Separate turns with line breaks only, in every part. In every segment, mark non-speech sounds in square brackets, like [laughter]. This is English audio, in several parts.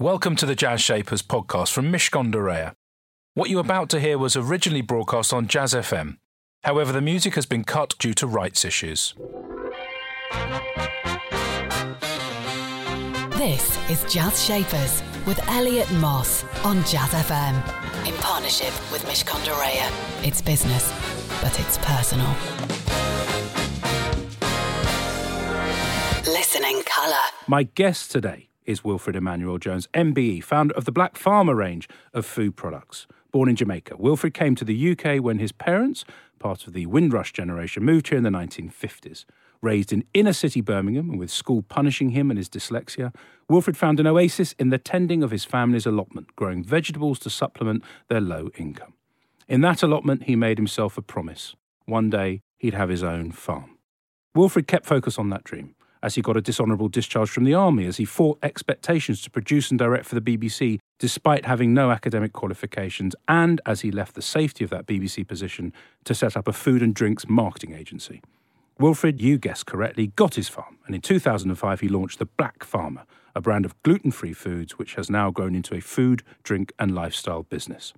Welcome to the Jazz Shapers podcast from Mishcon de Reya. What you're about to hear was originally broadcast on Jazz FM. However, the music has been cut due to rights issues.
This is Jazz Shapers with Elliot Moss on Jazz FM in partnership with Mishcon de Reya. It's business, but it's personal. Listening colour.
My guest today is Wilfred Emmanuel Jones, MBE, founder of the Black Farmer range of food products. Born in Jamaica, Wilfred came to the UK when his parents, part of the Windrush generation, moved here in the 1950s. Raised in inner city Birmingham and with school punishing him and his dyslexia, Wilfred found an oasis in the tending of his family's allotment, growing vegetables to supplement their low income. In that allotment, he made himself a promise. One day, he'd have his own farm. Wilfred kept focus on that dream as he got a dishonourable discharge from the army, as he fought expectations to produce and direct for the BBC despite having no academic qualifications, and as he left the safety of that BBC position to set up a food and drinks marketing agency. Wilfred, you guessed correctly, got his farm, and in 2005 he launched the Black Farmer, a brand of gluten free foods which has now grown into a food, drink, and lifestyle business.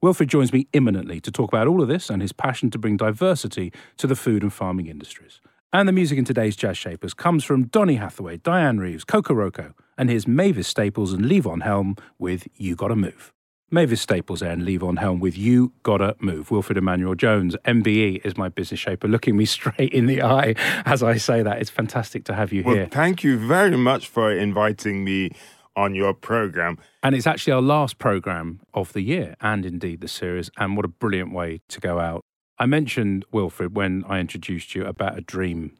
Wilfred joins me imminently to talk about all of this and his passion to bring diversity to the food and farming industries. And the music in today's Jazz Shapers comes from Donny Hathaway, Dianne Reeves, Kokoroko, and here's Mavis Staples and Levon Helm with You Gotta Move. Mavis Staples there and Levon Helm with You Gotta Move. Wilfred Emmanuel Jones, MBE, is my business shaper, looking me [laughs] straight in the eye as I say that. It's fantastic to have you
well,
here.
Thank you very much for inviting me on your program.
And it's actually our last program of the year and indeed the series. And what a brilliant way to go out I mentioned, Wilfred, when I introduced you about a dream.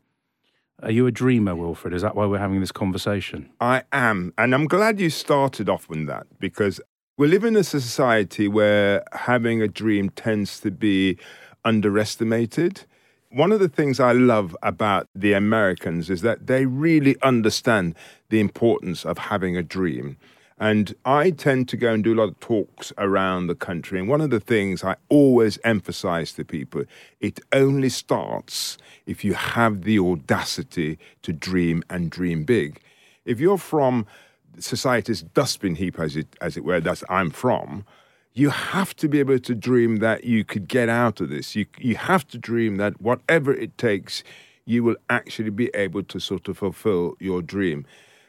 Are you a dreamer, Wilfred? Is that why we're having this conversation?
I am. And I'm glad you started off with that because we live in a society where having a dream tends to be underestimated. One of the things I love about the Americans is that they really understand the importance of having a dream. And I tend to go and do a lot of talks around the country. And one of the things I always emphasize to people it only starts if you have the audacity to dream and dream big. If you're from society's dustbin heap, as it, as it were, that's I'm from, you have to be able to dream that you could get out of this. You, you have to dream that whatever it takes, you will actually be able to sort of fulfill your dream.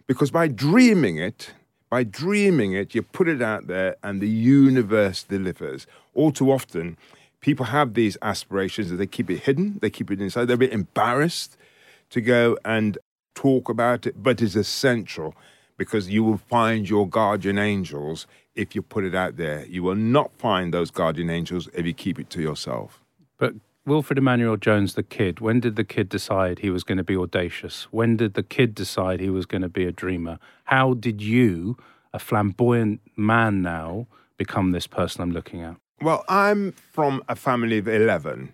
Because by dreaming it, by dreaming it, you put it out there and the universe delivers. All too often, people have these aspirations that they keep it hidden, they keep it inside, they're a bit embarrassed to go and talk about it, but it's essential because you will find your guardian angels if you put it out there. You will not find those guardian angels if you keep it to yourself.
But Wilfred Emmanuel Jones, the kid, when did the kid decide he was going to be audacious? When did the kid decide he was going to be a dreamer? How did you, a flamboyant man now, become this person I'm looking at?
Well, I'm from a family of 11.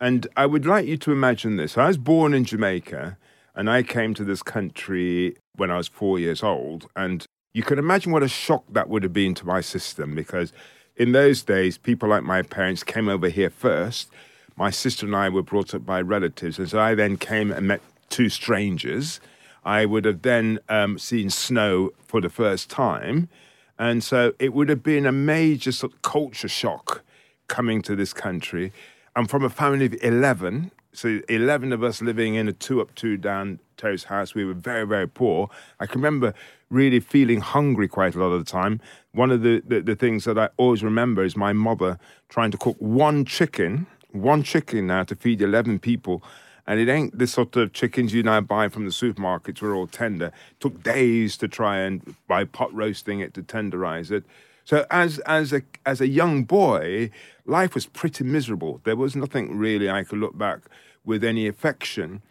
And I would like you to imagine this. I was born in Jamaica and I came to this country when I was four years old. And you can imagine what a shock that would have been to my system because in those days, people like my parents came over here first my sister and I were brought up by relatives. And so I then came and met two strangers. I would have then um, seen snow for the first time. And so it would have been a major sort of culture shock coming to this country. I'm from a family of 11. So 11 of us living in a two up, two down terrace house. We were very, very poor. I can remember really feeling hungry quite a lot of the time. One of the, the, the things that I always remember is my mother trying to cook one chicken one chicken now to feed 11 people. And it ain't the sort of chickens you now buy from the supermarkets were all tender. It took days to try and by pot roasting it to tenderize it. So as as a as a young boy, life was pretty miserable. There was nothing really I could look back with any affection.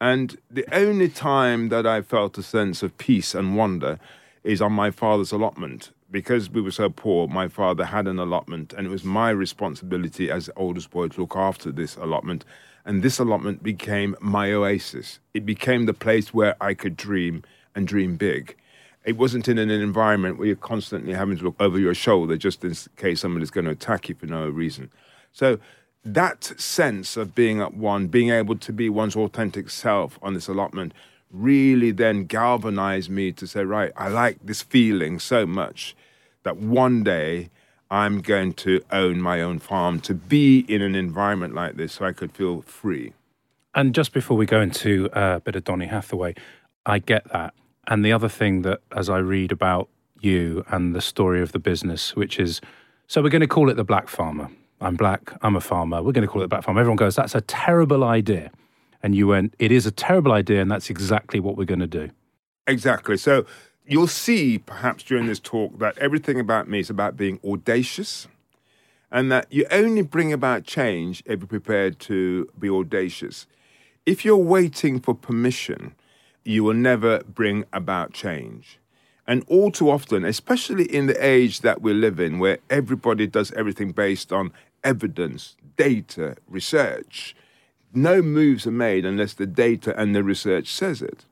And the only time that I felt a sense of peace and wonder is on my father's allotment because we were so poor, my father had an allotment, and it was my responsibility as oldest boy to look after this allotment. And this allotment became my oasis. It became the place where I could dream and dream big. It wasn't in an environment where you're constantly having to look over your shoulder just in case somebody's going to attack you for no reason. So that sense of being at one, being able to be one's authentic self on this allotment, really then galvanized me to say, right, I like this feeling so much that one day I'm going to own my own farm, to be in an environment like this so I could feel free.
And just before we go into uh, a bit of Donny Hathaway, I get that. And the other thing that, as I read about you and the story of the business, which is so we're going to call it the Black Farmer. I'm black, I'm a farmer, we're going to call it the Black Farmer. Everyone goes, that's a terrible idea. And you went, it is a terrible idea, and that's exactly what we're going to do.
Exactly. So you'll see perhaps during this talk that everything about me is about being audacious and that you only bring about change if you're prepared to be audacious. If you're waiting for permission, you will never bring about change. And all too often, especially in the age that we live in, where everybody does everything based on evidence, data, research, no moves are made unless the data and the research says it.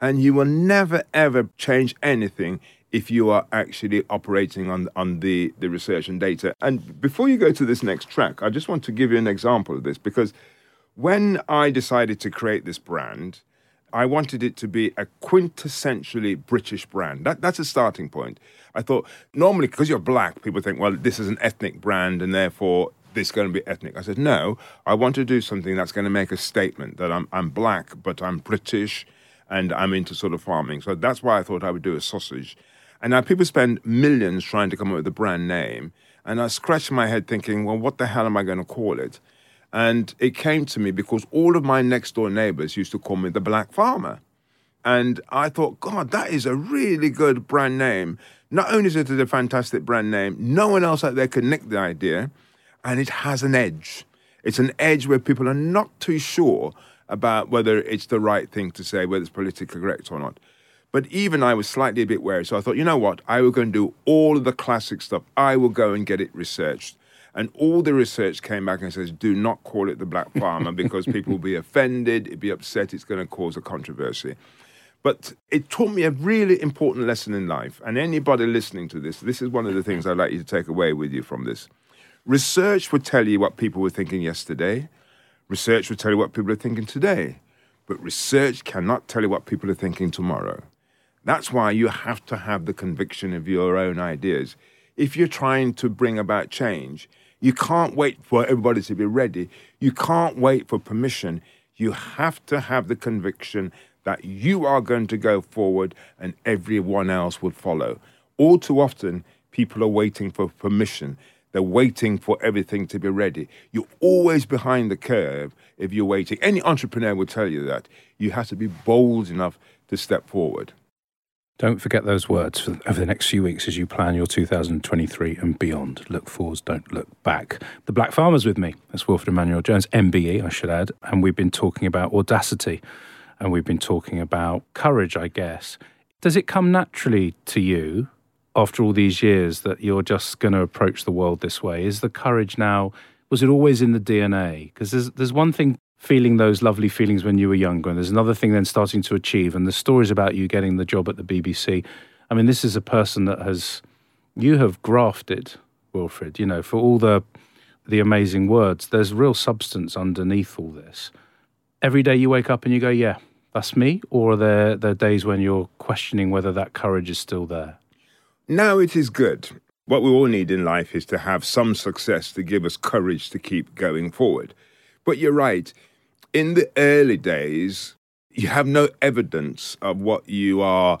And you will never, ever change anything if you are actually operating on, on the, the research and data. And before you go to this next track, I just want to give you an example of this because when I decided to create this brand, I wanted it to be a quintessentially British brand. That, that's a starting point. I thought normally because you're black, people think, well, this is an ethnic brand, and therefore this going to be ethnic. I said, no, I want to do something that's going to make a statement that I'm, I'm black, but I'm British and I'm into sort of farming. So that's why I thought I would do a sausage. And now people spend millions trying to come up with a brand name. And I scratched my head thinking, well, what the hell am I going to call it? And it came to me because all of my next door neighbors used to call me the Black Farmer. And I thought, God, that is a really good brand name. Not only is it a fantastic brand name, no one else out there can nick the idea, and it has an edge. It's an edge where people are not too sure about whether it's the right thing to say, whether it's politically correct or not. But even I was slightly a bit wary. So I thought, you know what? I will go and do all of the classic stuff. I will go and get it researched. And all the research came back and says, do not call it the black [laughs] farmer because people will be offended, it'd be upset, it's going to cause a controversy. But it taught me a really important lesson in life. And anybody listening to this, this is one of the things I'd like you to take away with you from this. Research will tell you what people were thinking yesterday. Research will tell you what people are thinking today. But research cannot tell you what people are thinking tomorrow. That's why you have to have the conviction of your own ideas. If you're trying to bring about change, you can't wait for everybody to be ready. You can't wait for permission. You have to have the conviction that you are going to go forward and everyone else will follow. All too often, people are waiting for permission. They're waiting for everything to be ready. You're always behind the curve if you're waiting. Any entrepreneur will tell you that. You have to be bold enough to step forward.
Don't forget those words for, over the next few weeks as you plan your 2023 and beyond. Look forwards, don't look back. The Black Farmer's with me. That's Wilfred Emmanuel Jones, MBE, I should add. And we've been talking about audacity and we've been talking about courage, I guess. Does it come naturally to you after all these years that you're just going to approach the world this way? Is the courage now, was it always in the DNA? Because there's, there's one thing feeling those lovely feelings when you were younger. And there's another thing then starting to achieve. And the stories about you getting the job at the BBC. I mean, this is a person that has, you have grafted, Wilfred, you know, for all the, the amazing words, there's real substance underneath all this. Every day you wake up and you go, yeah, that's me? Or are there, there days when you're questioning whether that courage is still there?
No, it is good. What we all need in life is to have some success to give us courage to keep going forward. But you're right in the early days, you have no evidence of what you are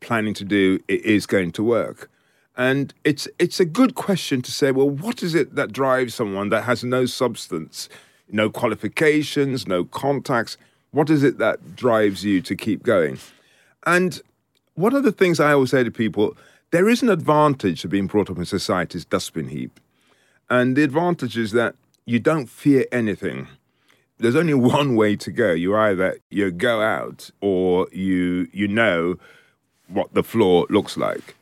planning to do is going to work. And it's it's a good question to say, well, what is it that drives someone that has no substance, no qualifications, no contacts? What is it that drives you to keep going? And one of the things I always say to people, there is an advantage to being brought up in society's dustbin heap. And the advantage is that you don't fear anything there's only [laughs] one way to go. You either you go out or you you know what the floor looks like.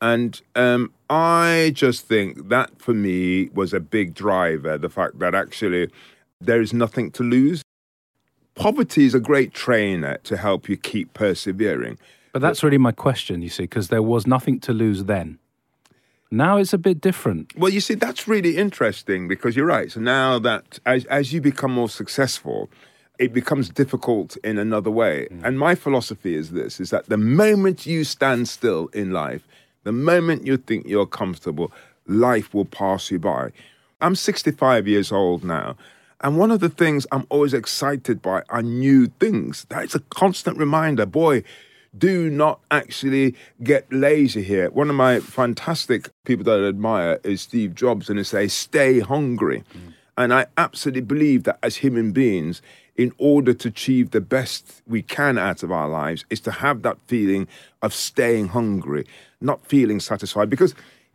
And um, I just think that for me was a big driver. The fact that actually there is nothing to lose. Poverty is a great trainer to help you keep persevering.
But that's really my question, you see, because there was nothing to lose then. Now it's a bit different.
Well, you see, that's really interesting because you're right. So now that as, as you become more successful, it becomes difficult in another way. Mm. And my philosophy is this is that the moment you stand still in life, the moment you think you're comfortable, life will pass you by. I'm 65 years old now. And one of the things I'm always excited by are new things. That's a constant reminder. Boy, do not actually get lazy here. One of my fantastic people that I admire is Steve Jobs, and he says, stay hungry. Mm. And I absolutely believe that as human beings, in order to achieve the best we can out of our lives, is to have that feeling of staying hungry, not feeling satisfied. Because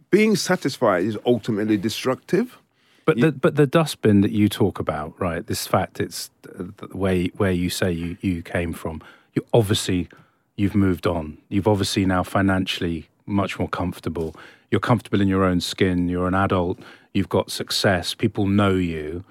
being satisfied is ultimately destructive.
But the but the dustbin that you talk about, right? This fact, it's the way where you say you you came from. You obviously you've moved on. You've obviously now financially much more comfortable. You're comfortable in your own skin. You're an adult. You've got success. People know you.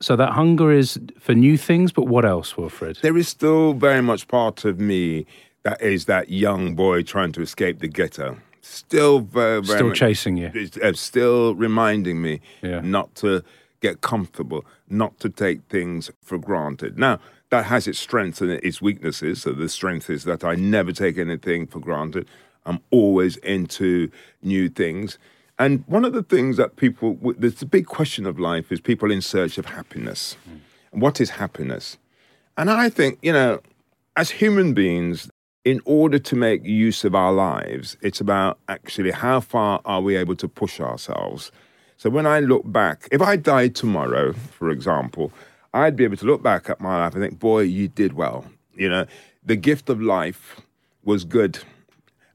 So that hunger is for new things. But what else, Wilfred?
There is still very much part of me that is that young boy trying to escape the ghetto. Still very, very
Still
much-
chasing you.
It's, uh, still reminding me
Yeah.
not to get comfortable, not to take things for granted. Now, that has its strengths and its weaknesses. So the strength is that I never take anything for granted. I'm always into new things. And one of the things that people, there's a big question of life is people in search of happiness. Hmm. What is happiness? And I think, you know, as human beings, in order to make use of our lives, it's about actually how far are we able to push ourselves. So when I look back, if I died tomorrow, for example, I'd be able to look back at my life and think, boy, you did well. You know, the gift of life was good,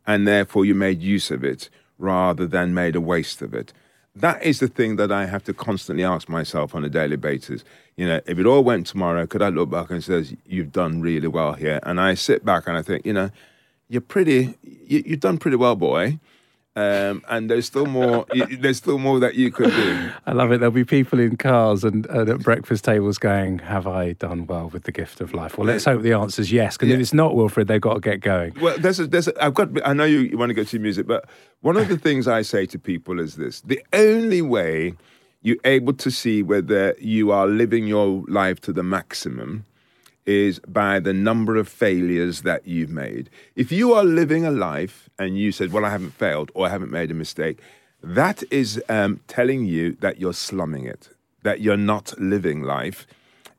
and therefore you made use of it rather than made a waste of it. That is the thing that I have to constantly ask myself on a daily basis. You know, if it all went tomorrow, could I look back and says, "You've done really well here"? And I sit back and I think, you know, you're pretty, you, you've done pretty well, boy. Um, and there's still more. there's still more that you could do.
I love it. There'll be people in cars and, and at breakfast tables going, "Have I done well with the gift of life?" Well, let's hope the answer is yes. Because if it's not, Wilfred, they've got to get going.
Well, there's a, there's a, I've got. I know you, you want to go to music, but one of the things I say to people is this: the only way you're able to see whether you are living your life to the maximum is by the number of failures that you've made. If you are living a life and you said, "Well, I haven't failed or I haven't made a mistake," that is um, telling you that you're slumming it, that you're not living life.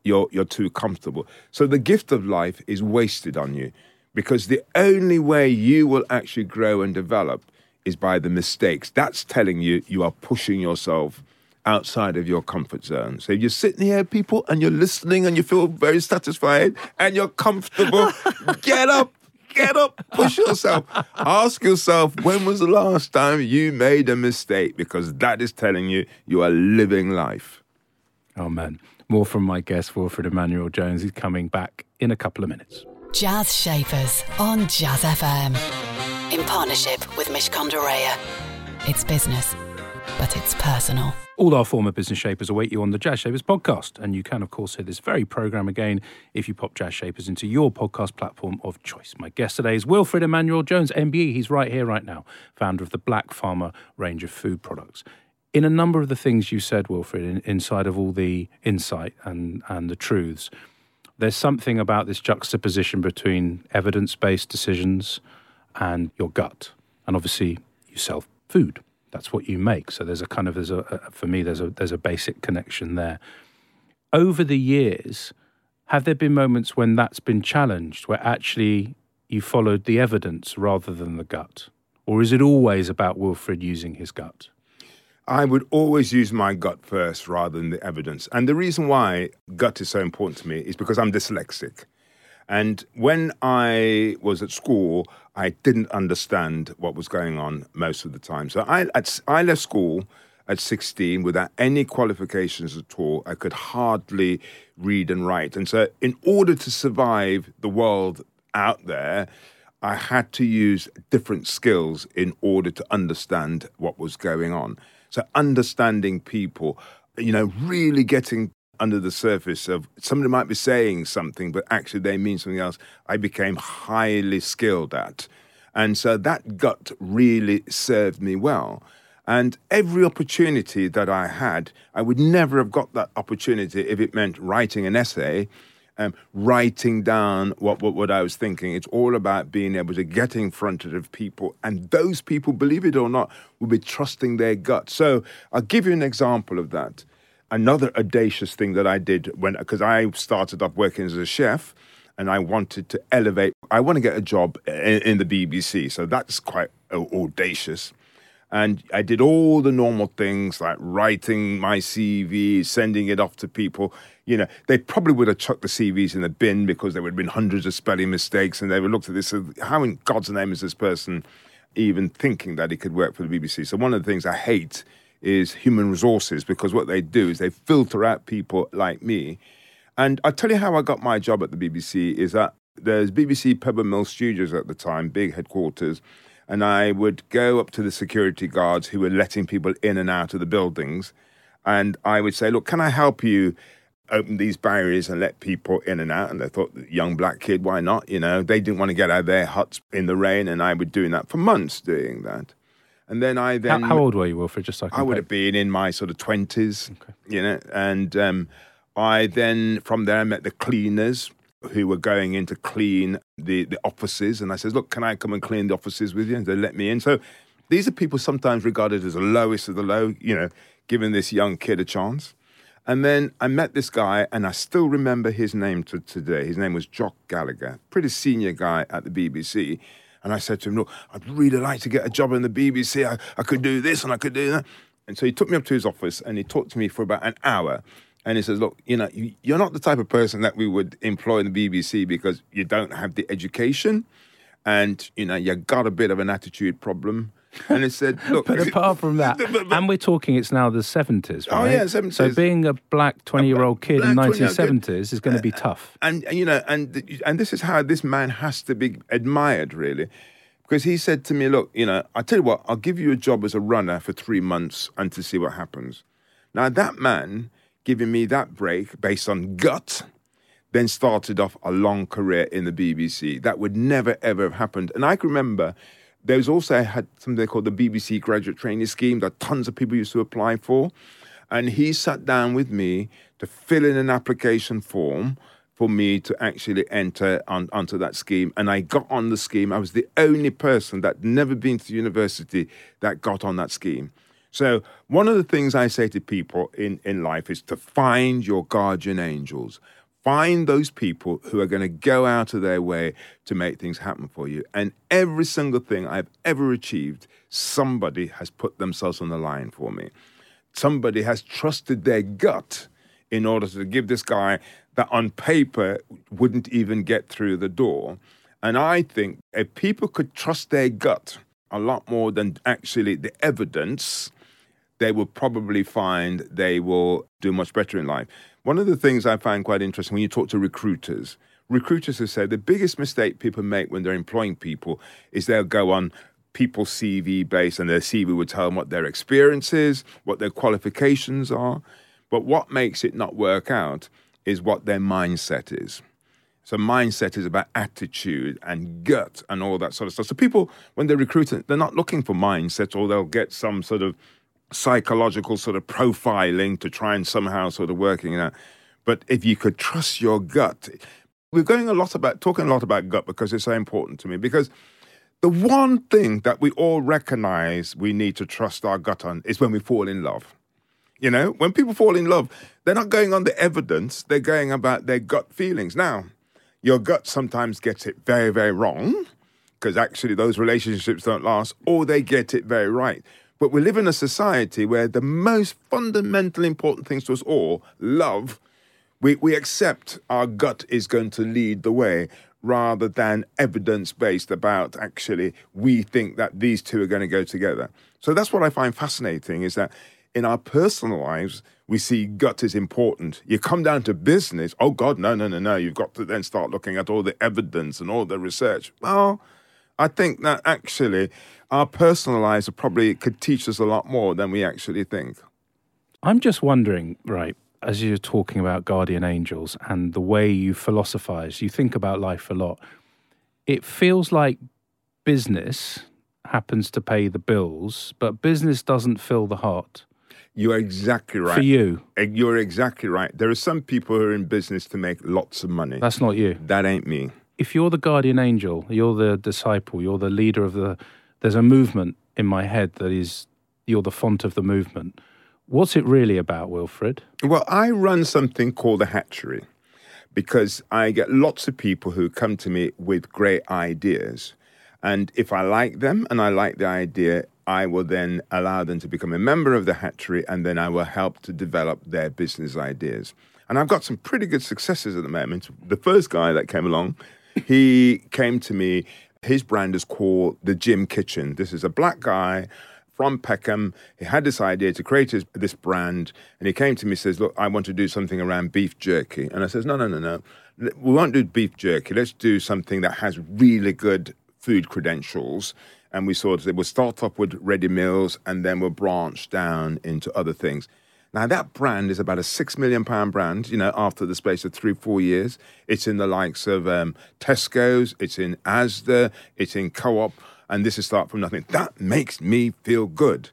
You're you're too comfortable. So the gift of life is wasted on you because the only way you will actually grow and develop is by the mistakes. That's telling you you are pushing yourself outside of your comfort zone. So you're sitting here, people, and you're listening and you feel very satisfied and you're comfortable, [laughs] get up. Get up, push yourself. Ask yourself, when was the last time you made a mistake? Because that is telling you you are living life.
Oh man, more from my guest Wilfred Emmanuel Jones. He's coming back in a couple of minutes.
Jazz Shapers on Jazz FM. In partnership with Mishcon de Reya. It's business, but it's personal.
All our former business shapers await you on the Jazz Shapers podcast. And you can, of course, hear this very program again if you pop Jazz Shapers into your podcast platform of choice. My guest today is Wilfred Emmanuel Jones, MBE. He's right here, right now, founder of the Black Farmer range of food products. In a number of the things you said, Wilfred, in, inside of all the insight and, and the truths, there's something about this juxtaposition between evidence based decisions and your gut. And obviously, you sell food. That's what you make. So there's a kind of there's a, a for me there's a there's a basic connection there. Over the years, have there been moments when that's been challenged, where actually you followed the evidence rather than the gut, or is it always about Wilfred using his gut?
I would always use my gut first rather than the evidence. And the reason why gut is so important to me is because I'm dyslexic. And when I was at school, I didn't understand what was going on most of the time. So I, at, I left school at 16 without any qualifications at all. I could hardly read and write. And so, in order to survive the world out there, I had to use different skills in order to understand what was going on. So, understanding people, you know, really getting under the surface of somebody might be saying something, but actually they mean something else, I became highly skilled at. And so that gut really served me well. And every opportunity that I had, I would never have got that opportunity if it meant writing an essay um, writing down what, what, what I was thinking. It's all about being able to get in front of people. And those people, believe it or not, will be trusting their gut. So I'll give you an example of that. Another audacious thing that I did when, because I started off working as a chef and I wanted to elevate, I want to get a job in, in the BBC. So that's quite audacious. And I did all the normal things like writing my CV, sending it off to people. You know, they probably would have chucked the CVs in the bin because there would have been hundreds of spelling mistakes and they would have looked at this and how in God's name is this person even thinking that he could work for the BBC? So one of the things I hate is human resources because what they do is they filter out people like me. And I'll tell you how I got my job at the BBC is that there's BBC Pebble Mill Studios at the time, big headquarters and I would go up to the security guards who were letting people in and out of the buildings, and I would say, "Look, can I help you?" Open these barriers and let people in and out. And they thought, young black kid, why not? You know, they didn't want to get out of their huts in the rain, and I was doing that for months, doing that. And then I then
how, how old were you, Wilfred? Just so I,
I would have been in my sort of twenties, okay. you know. And um, I then from there I met the cleaners who were going in to clean the, the offices. And I says, look, can I come and clean the offices with you? And they let me in. So these are people sometimes regarded as the lowest of the low, you know, giving this young kid a chance. And then I met this guy, and I still remember his name to today. His name was Jock Gallagher, pretty senior guy at the BBC. And I said to him, Look, I'd really like to get a job in the BBC. I, I could do this and I could do that. And so he took me up to his office and he talked to me for about an hour and he says, "Look, you know, you're not the type of person that we would employ in the BBC because you don't have the education, and you know, you got a bit of an attitude problem." And he said, [laughs] "Look,
but apart from that, [laughs] but, but, and we're talking, it's now the seventies, oh, right?
Oh yeah, seventies.
So being a black twenty-year-old kid in nineteen seventies is going to be uh, tough.
And, and you know, and and this is how this man has to be admired, really." Because he said to me, Look, you know, I tell you what, I'll give you a job as a runner for three months and to see what happens. Now, that man giving me that break based on gut, then started off a long career in the BBC. That would never, ever have happened. And I can remember there was also, had something called the BBC Graduate Training Scheme that tons of people used to apply for. And he sat down with me to fill in an application form for me to actually enter on, onto that scheme. And I got on the scheme. I was the only person that never been to university that got on that scheme. So, one of the things I say to people in, in life is to find your guardian angels. Find those people who are going to go out of their way to make things happen for you. And every single thing I've ever achieved, somebody has put themselves on the line for me. Somebody has trusted their gut in order to give this guy that on paper wouldn't even get through the door. And I think if people could trust their gut a lot more than actually the evidence, they will probably find they will do much better in life. One of the things I find quite interesting when you talk to recruiters, recruiters have said the biggest mistake people make when they're employing people is they'll go on people's CV base and their CV would tell them what their experience is, what their qualifications are. But what makes it not work out is what their mindset is. So mindset is about attitude and gut and all that sort of stuff. So people, when they're recruiting, they're not looking for mindset or they'll get some sort of psychological sort of profiling to try and somehow sort of working it out. But if you could trust your gut, we're going a lot about talking a lot about gut because it's so important to me. Because the one thing that we all recognize we need to trust our gut on is when we fall in love. You know, when people fall in love, they're not going on the evidence, they're going about their gut feelings. Now, your gut sometimes gets it very, very wrong because actually those relationships don't last, or they get it very right. But we live in a society where the most fundamental important things to us all, love, we, we accept our gut is going to lead the way rather than evidence based about actually we think that these two are going to go together. So that's what I find fascinating is that in our personal lives, we see gut is important. You come down to business, oh God, no, no, no, no. You've got to then start looking at all the evidence and all the research. Well, I think that actually our personal lives probably could teach us a lot more than we actually think.
I'm just wondering, right, as you're talking about guardian angels and the way you philosophize, you think about life a lot. It feels like business happens to pay the bills, but business doesn't fill the heart.
You're exactly right.
For you,
Eh, You're exactly right. There are some people who are in business to make lots of money.
that's not you.
that ain't me.
If you're the guardian angel, you're the disciple, you're the leader of the. There's a movement in my head that is you're the font of the movement. What's it really about, Wilfred?
Well, I run something called a hatchery because I get lots of people who come to me with great ideas. And if I like them and I like the idea, I will then allow them to become a member of the hatchery and then I will help to develop their business ideas. And I've got some pretty good successes at the moment. The first guy that came along, he came to me. His brand is called the Jim Kitchen. This is a black guy from Peckham. He had this idea to create his, this brand, and he came to me and says, "Look, I want to do something around beef jerky." And I says, "No, no, no, no. We won't do beef jerky. Let's do something that has really good food credentials." And we sort of we'll start off with ready meals, and then we'll branch down into other things. Now that brand is about a six million pound brand. You know, after the space of three, four years, it's in the likes of um, Tesco's, it's in Asda, it's in Co-op, and this is start from nothing. That makes me feel good.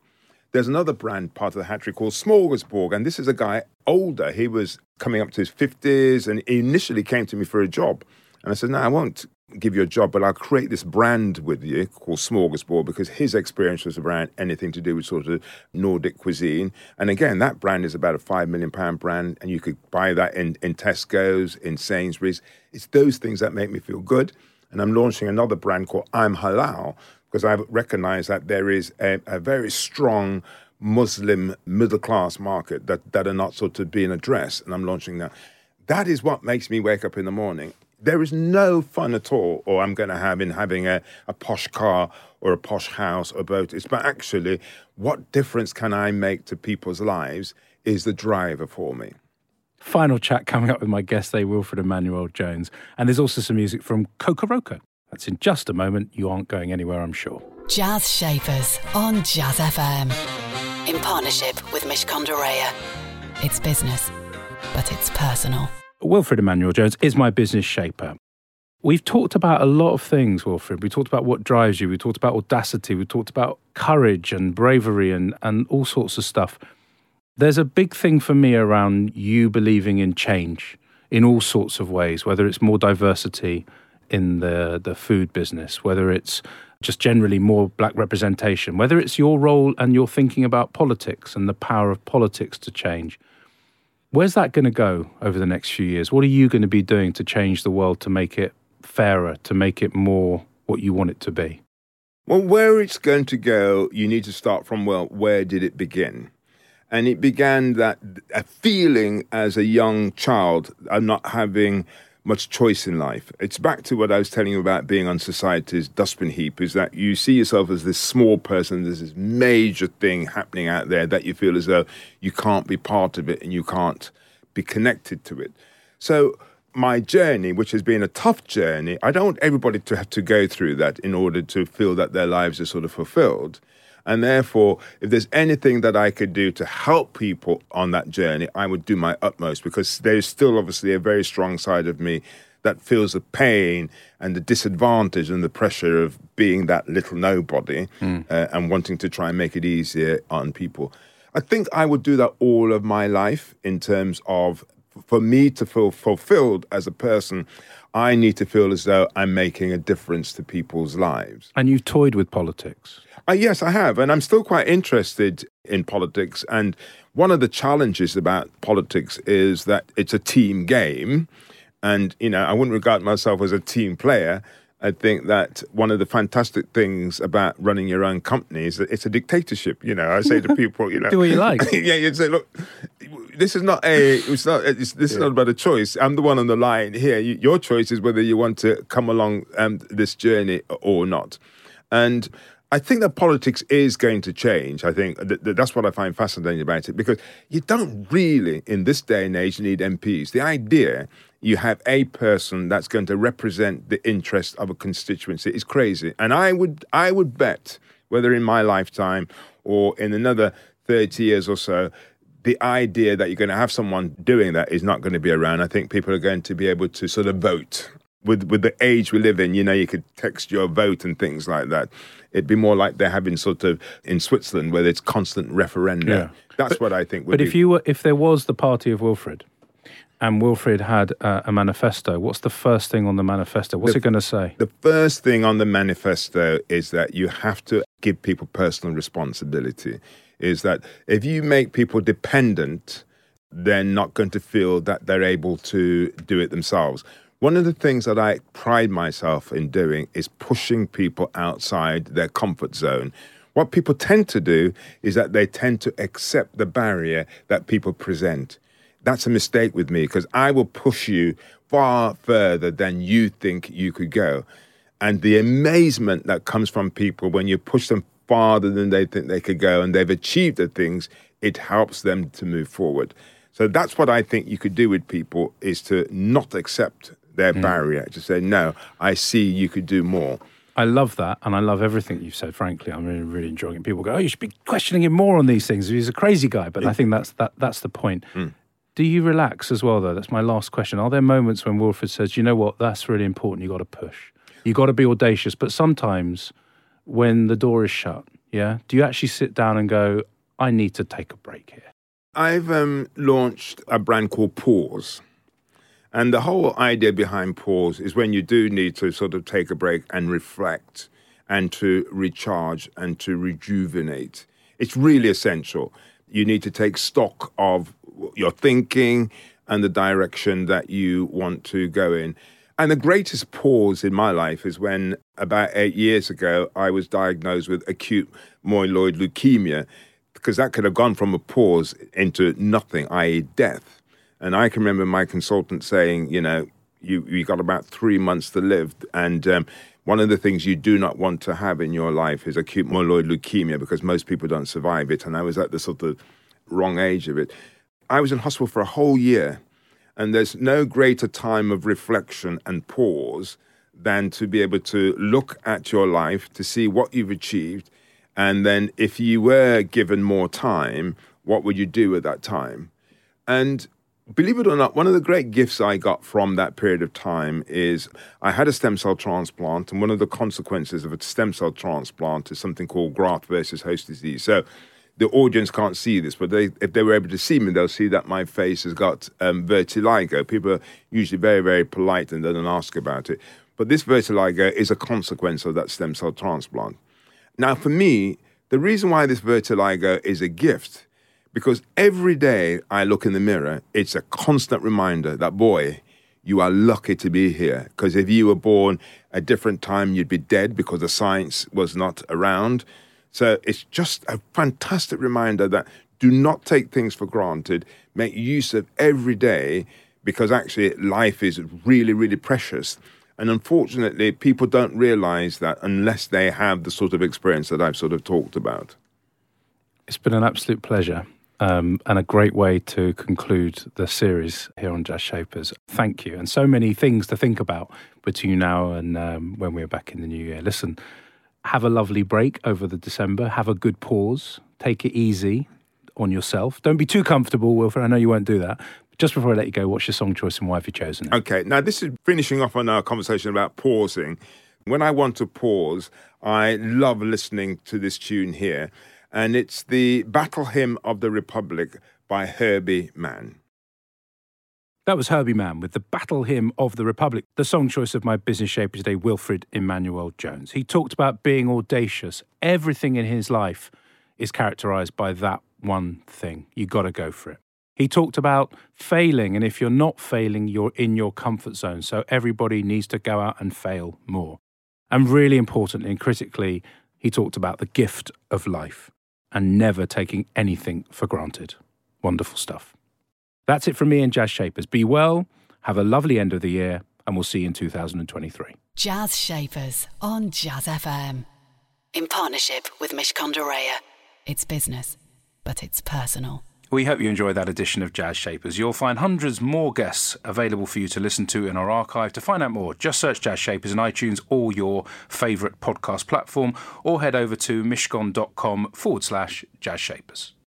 There's another brand part of the hatchery called Smorgasborg, and this is a guy older. He was coming up to his fifties, and he initially came to me for a job, and I said, "No, I won't." Give you a job, but I'll create this brand with you called Smorgasbord because his experience was around anything to do with sort of Nordic cuisine. And again, that brand is about a five million pound brand, and you could buy that in, in Tesco's, in Sainsbury's. It's those things that make me feel good. And I'm launching another brand called I'm Halal because I've recognized that there is a, a very strong Muslim middle class market that, that are not sort of being addressed. And I'm launching that. That is what makes me wake up in the morning. There is no fun at all, or I'm going to have in having a, a posh car or a posh house or boat. It's but actually, what difference can I make to people's lives is the driver for me.
Final chat coming up with my guest today, Wilfred Emmanuel Jones. And there's also some music from Kokoroko. That's in just a moment. You aren't going anywhere, I'm sure.
Jazz Shapers on Jazz FM. In partnership with Mishcon de It's business, but it's personal.
Wilfred Emmanuel Jones is my business shaper. We've talked about a lot of things, Wilfred. We talked about what drives you. We talked about audacity. We talked about courage and bravery and, and all sorts of stuff. There's a big thing for me around you believing in change in all sorts of ways, whether it's more diversity in the, the food business, whether it's just generally more black representation, whether it's your role and you're thinking about politics and the power of politics to change. Where's that going to go over the next few years? What are you going to be doing to change the world to make it fairer, to make it more what you want it to be?
Well, where it's going to go, you need to start from, well, where did it begin? And it began that a feeling as a young child of not having much choice in life. It's back to what I was telling you about being on society's dustbin heap is that you see yourself as this small person, there's this major thing happening out there that you feel as though you can't be part of it and you can't be connected to it. So, my journey, which has been a tough journey, I don't want everybody to have to go through that in order to feel that their lives are sort of fulfilled. And therefore, if there's anything that I could do to help people on that journey, I would do my utmost because there's still obviously a very strong side of me that feels the pain and the disadvantage and the pressure of being that little nobody uh, and wanting to try and make it easier on people. I think I would do that all of my life in terms of for me to feel fulfilled as a person, I need to feel as though I'm making a difference to people's lives.
And you've toyed with politics.
Uh, yes, I have. And I'm still quite interested in politics. And one of the challenges about politics is that it's a team game. And, you know, I wouldn't regard myself as a team player. I think that one of the fantastic things about running your own company is that it's a dictatorship. You know, I say to [laughs] people, you know,
Do what you like. [laughs]
yeah, you'd say, look, this is not a, it's not, it's, this is not about a choice. I'm the one on the line here. You, your choice is whether you want to come along um, this journey or not. And I think that politics is going to change. I think th- th- that's what I find fascinating about it because you don't really, in this day and age, need MPs. The idea you have a person that's going to represent the interest of a constituency is crazy. And I would, I would bet, whether in my lifetime or in another 30 years or so, the idea that you're going to have someone doing that is not going to be around. I think people are going to be able to sort of vote with with the age we live in, you know, you could text your vote and things like that. It'd be more like they're having sort of in Switzerland where it's constant referenda.
Yeah.
That's what I think. Would
But
be.
if you were, if there was the party of Wilfred, and Wilfred had uh, a manifesto, what's the first thing on the manifesto? What's
The-
it going to say?
The first thing on the manifesto is that you have to give people personal responsibility. Is that if you make people dependent, they're not going to feel that they're able to do it themselves. One of the things that I pride myself in doing is pushing people outside their comfort zone. What people tend to do is that they tend to accept the barrier that people present. That's a mistake with me because I will push you far further than you think you could go. And the amazement that comes from people when you push them farther than they think they could go and they've achieved the things, it helps them to move forward. So that's what I think you could do with people is to not accept their hmm. barrier, to say, no, I see you could do more.
I love that, and I love everything you've said. Frankly, I'm really, really enjoying it. People go, "Oh, you should be questioning him more on these things. He's a crazy guy." But I think that's that. That's the point. Hmm. Do you relax as well, though? That's my last question. Are there moments when Wilfred says, "You know what? That's really important. You got to push. You got to be audacious." But sometimes, when the door is shut, yeah, do you actually sit down and go, "I need to take a break here"?
I've um, launched a brand called Pause. And the whole idea behind Pause is when you do need to sort of take a break and reflect and to recharge and to rejuvenate. It's really essential. You need to take stock of your thinking and the direction that you want to go in. And the greatest pause in my life is when, about eight years ago, I was diagnosed with acute myeloid leukemia, because that could have gone from a pause into nothing, i.e., death. And I can remember my consultant saying, you know, you you got about three months to live, and um, one of the things you do not want to have in your life is acute myeloid leukemia because most people don't survive it. And I was at the sort of wrong age of it. I was in hospital for a whole year, and there's no greater time of reflection and pause than to be able to look at your life to see what you've achieved, and then if you were given more time, what would you do at that time? And believe it or not, one of the great gifts I got from that period of time is I had a stem cell transplant, and one of the consequences of a stem cell transplant is something called graft versus host disease. So the audience can't see this, but they, if they were able to see me, they'll see that my face has got um, vitiligo. People are usually very, very polite and they don't ask about it. But this vitiligo is a consequence of that stem cell transplant. Now, for me, the reason why this vitiligo is a gift, because every day I look in the mirror, it's a constant reminder that, boy, you are lucky to be here. Because if you were born a different time, you'd be dead because the science was not around. So it's just a fantastic reminder that do not take things for granted. Make use of every day because actually life is really, really precious. And unfortunately, people don't realize that unless they have the sort of experience that I've sort of talked about.
It's been an absolute pleasure um, and a great way to conclude the series here on Jazz Shapers. Thank you. And so many things to think about between now and um, when we're back in the new year. Listen, have a lovely break over the December. Have a good pause. Take it easy on yourself. Don't be too comfortable, Wilfred. I know you won't do that. Just before I let you go, what's your song choice and why have you chosen it?
Okay, now this is finishing off on our conversation about pausing. When I want to pause, I love listening to this tune here, and it's the Battle Hymn of the Republic by Herbie Mann.
That was Herbie Mann with the Battle Hymn of the Republic, the song choice of my business shaper today, Wilfred Emmanuel Jones. He talked about being audacious. Everything in his life is characterized by that one thing. You got to go for it. He talked about failing, and if you're not failing, you're in your comfort zone. So everybody needs to go out and fail more. And really importantly and critically, he talked about the gift of life and never taking anything for granted. Wonderful stuff. That's it from me and Jazz Shapers. Be well, have a lovely end of the year, and we'll see you in 2023.
Jazz Shapers on Jazz FM. In partnership with Mishcon de Reya. It's business, but it's personal.
We hope you enjoyed that edition of Jazz Shapers. You'll find hundreds more guests available for you to listen to in our archive. To find out more, just search Jazz Shapers in iTunes or your favourite podcast platform, or head over to mishcon.com forward slash Jazz Shapers.